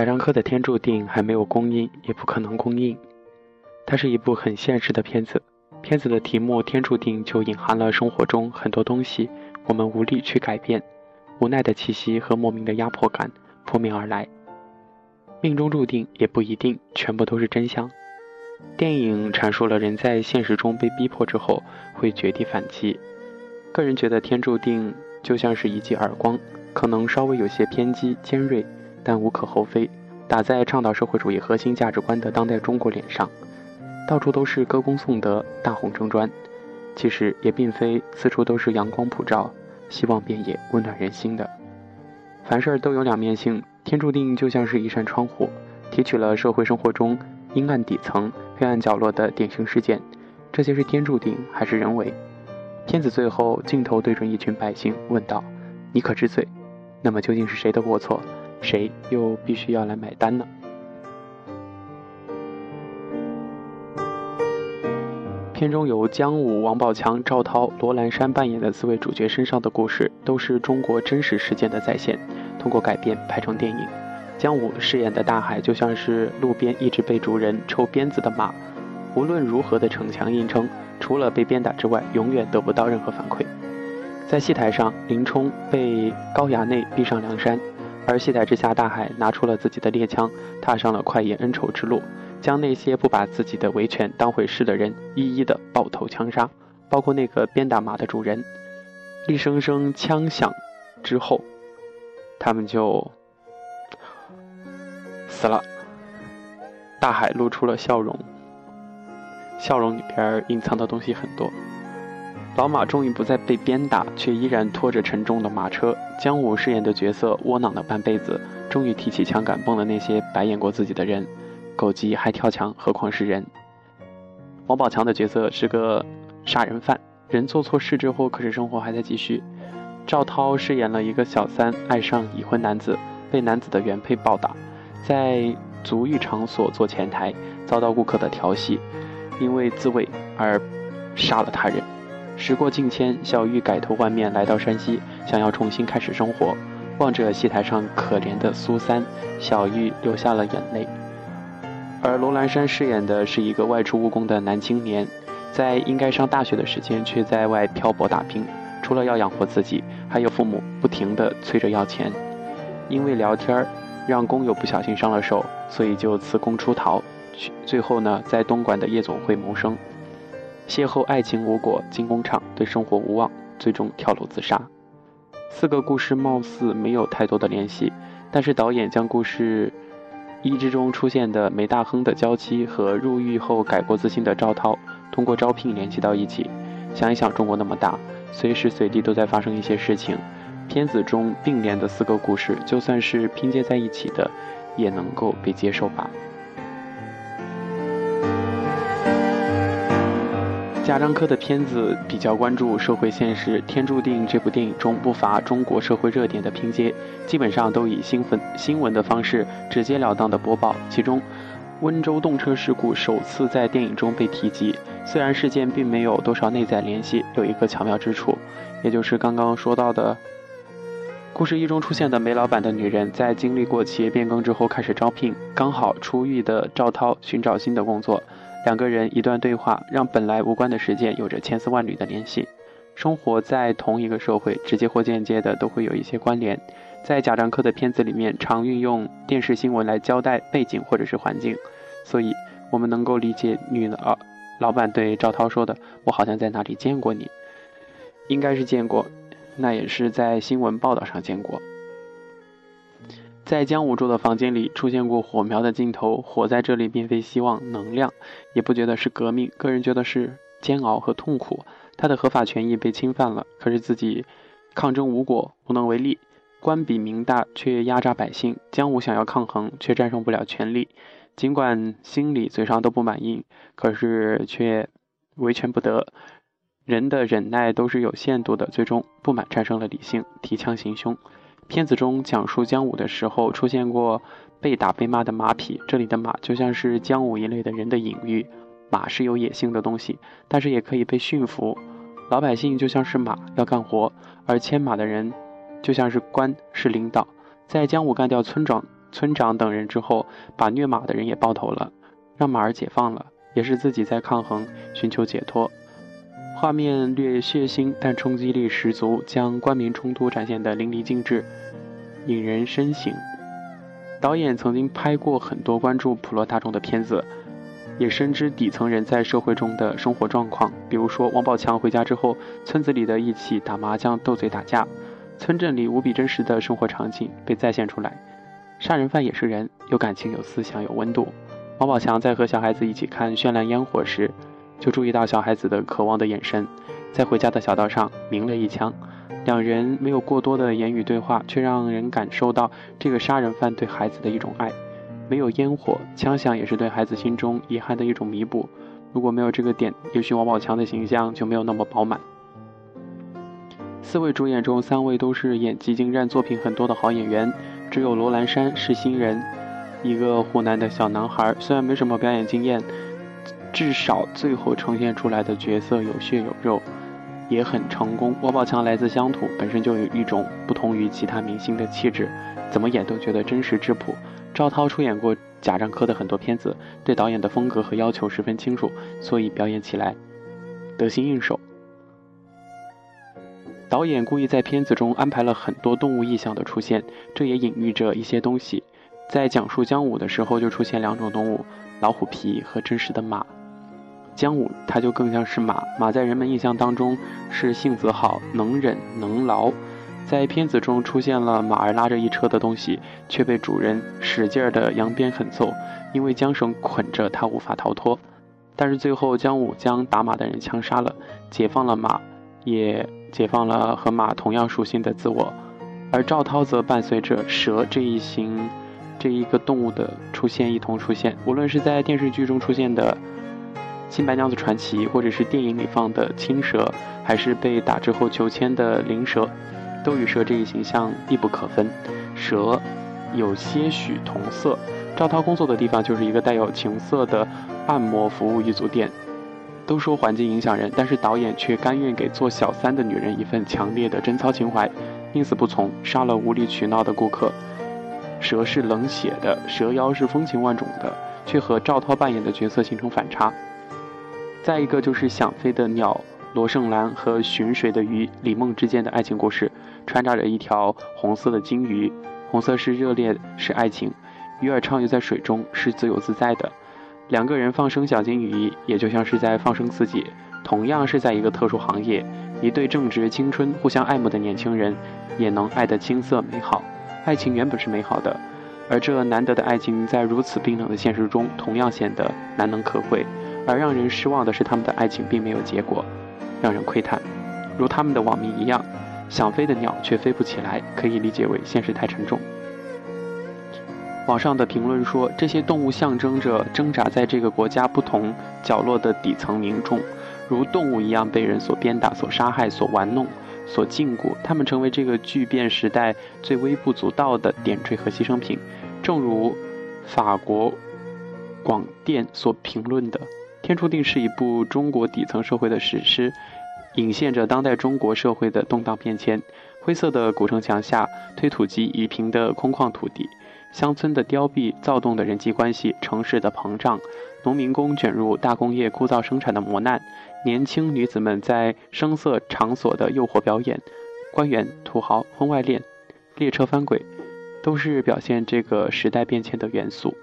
贾樟柯的《天注定》还没有公映，也不可能公映。它是一部很现实的片子，片子的题目《天注定》就隐含了生活中很多东西，我们无力去改变，无奈的气息和莫名的压迫感扑面而来。命中注定也不一定全部都是真相。电影阐述了人在现实中被逼迫之后会绝地反击。个人觉得《天注定》就像是一记耳光，可能稍微有些偏激尖锐。但无可厚非，打在倡导社会主义核心价值观的当代中国脸上，到处都是歌功颂德、大红正砖。其实也并非四处都是阳光普照、希望遍野、温暖人心的。凡事都有两面性，天注定就像是一扇窗户，提取了社会生活中阴暗底层、黑暗角落的典型事件。这些是天注定还是人为？片子最后镜头对准一群百姓，问道：“你可知罪？”那么究竟是谁的过错？谁又必须要来买单呢？片中由姜武、王宝强、赵涛、罗兰山扮演的四位主角身上的故事，都是中国真实事件的再现，通过改编拍成电影。姜武饰演的大海就像是路边一直被主人抽鞭子的马，无论如何的逞强硬撑，除了被鞭打之外，永远得不到任何反馈。在戏台上，林冲被高衙内逼上梁山。而戏台之下，大海拿出了自己的猎枪，踏上了快意恩仇之路，将那些不把自己的维权当回事的人一一的爆头枪杀，包括那个鞭打马的主人。一声声枪响之后，他们就死了。大海露出了笑容，笑容里边隐藏的东西很多。老马终于不再被鞭打，却依然拖着沉重的马车。姜武饰演的角色窝囊了半辈子，终于提起枪杆蹦了那些白眼过自己的人。狗急还跳墙，何况是人？王宝强的角色是个杀人犯，人做错事之后，可是生活还在继续。赵涛饰演了一个小三，爱上已婚男子，被男子的原配暴打，在足浴场所做前台，遭到顾客的调戏，因为自卫而杀了他人。时过境迁，小玉改头换面来到山西，想要重新开始生活。望着戏台上可怜的苏三，小玉流下了眼泪。而罗兰山饰演的是一个外出务工的男青年，在应该上大学的时间，却在外漂泊打拼。除了要养活自己，还有父母不停地催着要钱。因为聊天儿让工友不小心伤了手，所以就辞工出逃，最后呢，在东莞的夜总会谋生。邂逅爱情无果，进工厂对生活无望，最终跳楼自杀。四个故事貌似没有太多的联系，但是导演将故事一之中出现的梅大亨的娇妻和入狱后改过自新的赵涛，通过招聘联系到一起。想一想，中国那么大，随时随地都在发生一些事情。片子中并联的四个故事，就算是拼接在一起的，也能够被接受吧。贾樟柯的片子比较关注社会现实，《天注定》这部电影中不乏中国社会热点的拼接，基本上都以新闻新闻的方式直截了当的播报。其中，温州动车事故首次在电影中被提及，虽然事件并没有多少内在联系，有一个巧妙之处，也就是刚刚说到的，故事一中出现的煤老板的女人，在经历过企业变更之后开始招聘，刚好出狱的赵涛寻找新的工作。两个人一段对话，让本来无关的事件有着千丝万缕的联系。生活在同一个社会，直接或间接的都会有一些关联。在贾樟柯的片子里面，常运用电视新闻来交代背景或者是环境，所以我们能够理解女老老板对赵涛说的：“我好像在哪里见过你。”应该是见过，那也是在新闻报道上见过。在姜武住的房间里出现过火苗的镜头，火在这里并非希望能量，也不觉得是革命，个人觉得是煎熬和痛苦。他的合法权益被侵犯了，可是自己抗争无果，无能为力。官比民大，却压榨百姓。姜武想要抗衡，却战胜不了权力。尽管心里嘴上都不满意，可是却维权不得。人的忍耐都是有限度的，最终不满战胜了理性，提枪行凶。片子中讲述姜武的时候，出现过被打被骂的马匹。这里的马就像是姜武一类的人的隐喻。马是有野性的东西，但是也可以被驯服。老百姓就像是马，要干活；而牵马的人就像是官，是领导。在姜武干掉村长村长等人之后，把虐马的人也爆头了，让马儿解放了，也是自己在抗衡，寻求解脱。画面略血腥，但冲击力十足，将官民冲突展现得淋漓尽致，引人深省。导演曾经拍过很多关注普罗大众的片子。也深知底层人在社会中的生活状况，比如说王宝强回家之后，村子里的一起打麻将、斗嘴、打架，村镇里无比真实的生活场景被再现出来。杀人犯也是人，有感情、有思想、有温度。王宝强在和小孩子一起看绚烂烟火时，就注意到小孩子的渴望的眼神，在回家的小道上鸣了一枪。两人没有过多的言语对话，却让人感受到这个杀人犯对孩子的一种爱。没有烟火，枪响也是对孩子心中遗憾的一种弥补。如果没有这个点，也许王宝强的形象就没有那么饱满。四位主演中，三位都是演技精湛、作品很多的好演员，只有罗兰山是新人，一个湖南的小男孩，虽然没什么表演经验，至少最后呈现出来的角色有血有肉，也很成功。王宝强来自乡土，本身就有一种不同于其他明星的气质，怎么演都觉得真实质朴。赵涛出演过贾樟柯的很多片子，对导演的风格和要求十分清楚，所以表演起来得心应手。导演故意在片子中安排了很多动物意象的出现，这也隐喻着一些东西。在讲述姜武的时候，就出现两种动物：老虎皮和真实的马。姜武他就更像是马，马在人们印象当中是性子好、能忍能劳。在片子中出现了马儿拉着一车的东西，却被主人使劲儿的扬鞭狠揍，因为缰绳捆着他无法逃脱。但是最后姜武将打马的人枪杀了，解放了马，也解放了和马同样属性的自我。而赵涛则伴随着蛇这一型这一个动物的出现一同出现，无论是在电视剧中出现的《新白娘子传奇》，或者是电影里放的青蛇，还是被打之后求签的灵蛇。都与蛇这一形象密不可分，蛇有些许同色。赵涛工作的地方就是一个带有情色的按摩服务一族店。都说环境影响人，但是导演却甘愿给做小三的女人一份强烈的贞操情怀，宁死不从，杀了无理取闹的顾客。蛇是冷血的，蛇妖是风情万种的，却和赵涛扮演的角色形成反差。再一个就是想飞的鸟。罗胜兰和寻水的鱼李梦之间的爱情故事，穿插着一条红色的金鱼。红色是热烈，是爱情。鱼儿畅游在水中，是自由自在的。两个人放生小金鱼，也就像是在放生自己。同样是在一个特殊行业，一对正值青春、互相爱慕的年轻人，也能爱得青涩美好。爱情原本是美好的，而这难得的爱情，在如此冰冷的现实中，同样显得难能可贵。而让人失望的是，他们的爱情并没有结果。让人窥探，如他们的网名一样，想飞的鸟却飞不起来，可以理解为现实太沉重。网上的评论说，这些动物象征着挣扎在这个国家不同角落的底层民众，如动物一样被人所鞭打、所杀害、所玩弄、所禁锢，他们成为这个巨变时代最微不足道的点缀和牺牲品。正如法国广电所评论的。《天注定》是一部中国底层社会的史诗，隐现着当代中国社会的动荡变迁。灰色的古城墙下，推土机移平的空旷土地，乡村的凋敝，躁动的人际关系，城市的膨胀，农民工卷入大工业枯燥生产的磨难，年轻女子们在声色场所的诱惑表演，官员、土豪、婚外恋、列车翻轨，都是表现这个时代变迁的元素。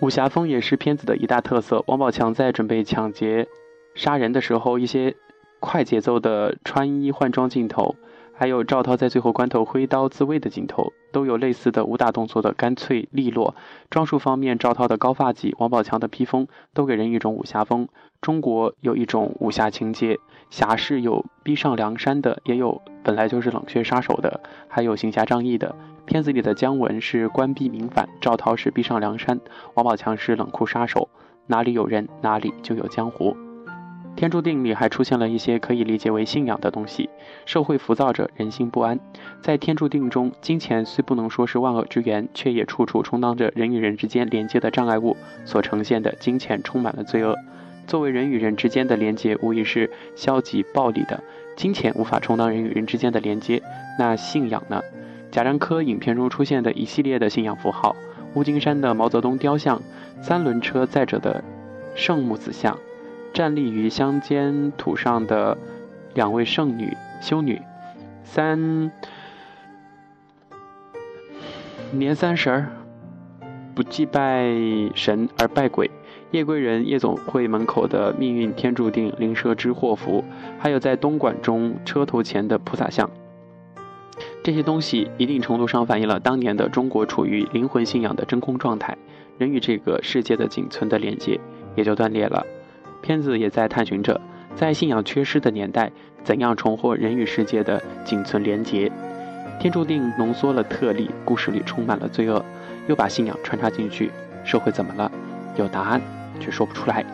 武侠风也是片子的一大特色。王宝强在准备抢劫、杀人的时候，一些快节奏的穿衣换装镜头，还有赵涛在最后关头挥刀自卫的镜头，都有类似的武打动作的干脆利落。装束方面，赵涛的高发髻、王宝强的披风，都给人一种武侠风。中国有一种武侠情节，侠士有逼上梁山的，也有本来就是冷血杀手的，还有行侠仗义的。片子里的姜文是官逼民反，赵涛是逼上梁山，王宝强是冷酷杀手。哪里有人，哪里就有江湖。天注定里还出现了一些可以理解为信仰的东西。社会浮躁着，人心不安。在天注定中，金钱虽不能说是万恶之源，却也处处充当着人与人之间连接的障碍物。所呈现的金钱充满了罪恶。作为人与人之间的连接，无疑是消极暴力的。金钱无法充当人与人之间的连接，那信仰呢？贾樟柯影片中出现的一系列的信仰符号，乌金山的毛泽东雕像，三轮车载着的圣母子像，站立于乡间土上的两位圣女修女，三年三十儿不祭拜神而拜鬼。夜归人夜总会门口的命运天注定，灵蛇之祸福，还有在东莞中车头前的菩萨像，这些东西一定程度上反映了当年的中国处于灵魂信仰的真空状态，人与这个世界的仅存的连接也就断裂了。片子也在探寻着，在信仰缺失的年代，怎样重获人与世界的仅存连结。天注定浓缩了特例，故事里充满了罪恶，又把信仰穿插进去，社会怎么了？有答案。却说不出来。